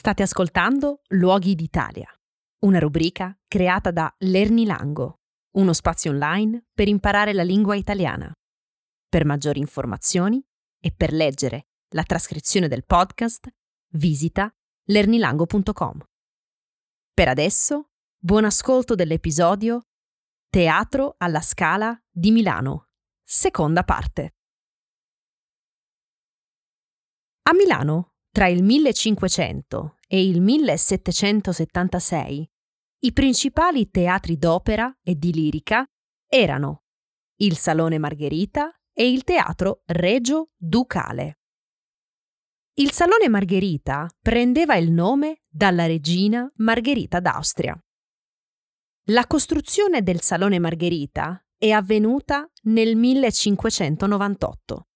State ascoltando Luoghi d'Italia, una rubrica creata da Lernilango, uno spazio online per imparare la lingua italiana. Per maggiori informazioni e per leggere la trascrizione del podcast, visita lernilango.com. Per adesso, buon ascolto dell'episodio Teatro alla Scala di Milano, seconda parte. A Milano tra il 1500 e il 1776 i principali teatri d'opera e di lirica erano il Salone Margherita e il Teatro Regio Ducale. Il Salone Margherita prendeva il nome dalla regina Margherita d'Austria. La costruzione del Salone Margherita è avvenuta nel 1598.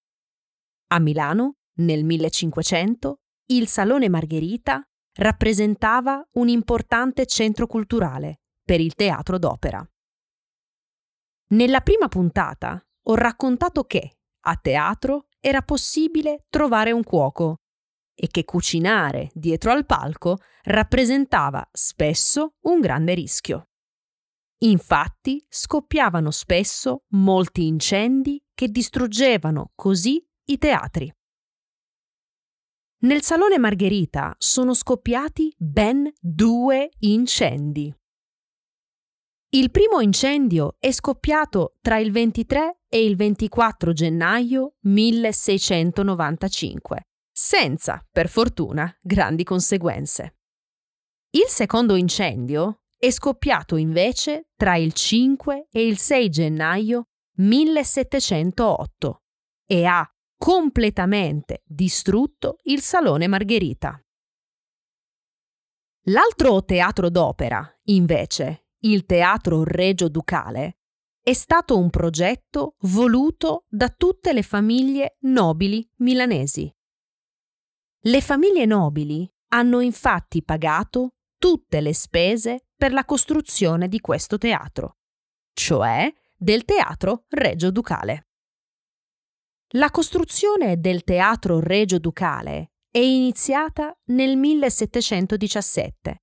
A Milano, nel 1500, il Salone Margherita rappresentava un importante centro culturale per il teatro d'opera. Nella prima puntata ho raccontato che a teatro era possibile trovare un cuoco e che cucinare dietro al palco rappresentava spesso un grande rischio. Infatti scoppiavano spesso molti incendi che distruggevano così i teatri. Nel Salone Margherita sono scoppiati ben due incendi. Il primo incendio è scoppiato tra il 23 e il 24 gennaio 1695, senza, per fortuna, grandi conseguenze. Il secondo incendio è scoppiato invece tra il 5 e il 6 gennaio 1708 e ha completamente distrutto il Salone Margherita. L'altro teatro d'opera, invece, il Teatro Regio Ducale, è stato un progetto voluto da tutte le famiglie nobili milanesi. Le famiglie nobili hanno infatti pagato tutte le spese per la costruzione di questo teatro, cioè del Teatro Regio Ducale. La costruzione del Teatro Regio Ducale è iniziata nel 1717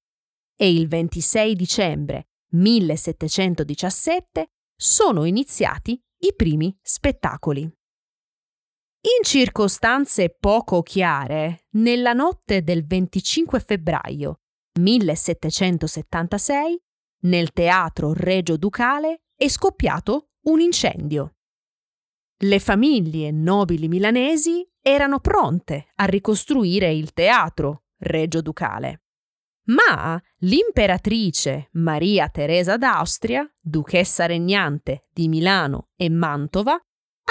e il 26 dicembre 1717 sono iniziati i primi spettacoli. In circostanze poco chiare, nella notte del 25 febbraio 1776, nel Teatro Regio Ducale è scoppiato un incendio. Le famiglie nobili milanesi erano pronte a ricostruire il teatro Regio Ducale. Ma l'imperatrice Maria Teresa d'Austria, duchessa regnante di Milano e Mantova,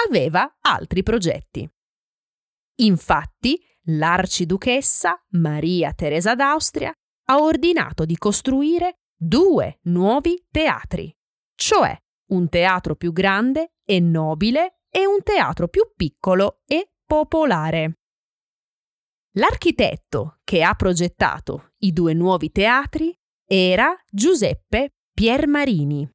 aveva altri progetti. Infatti, l'arciduchessa Maria Teresa d'Austria ha ordinato di costruire due nuovi teatri, cioè un teatro più grande e nobile e un teatro più piccolo e popolare. L'architetto che ha progettato i due nuovi teatri era Giuseppe Piermarini.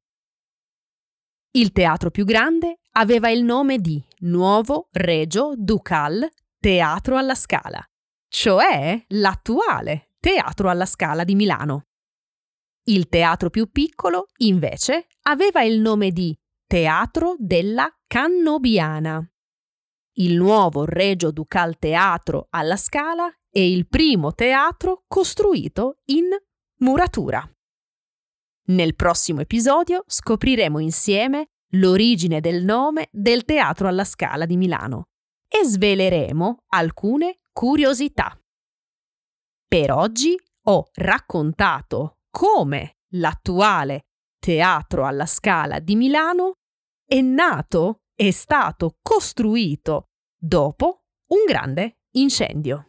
Il teatro più grande aveva il nome di Nuovo Regio Ducal Teatro alla Scala, cioè l'attuale Teatro alla Scala di Milano. Il teatro più piccolo, invece, aveva il nome di Teatro della Cannobiana. Il nuovo Regio Ducal Teatro alla Scala è il primo teatro costruito in muratura. Nel prossimo episodio scopriremo insieme l'origine del nome del Teatro alla Scala di Milano e sveleremo alcune curiosità. Per oggi ho raccontato come l'attuale Teatro alla Scala di Milano è nato, è stato costruito dopo un grande incendio.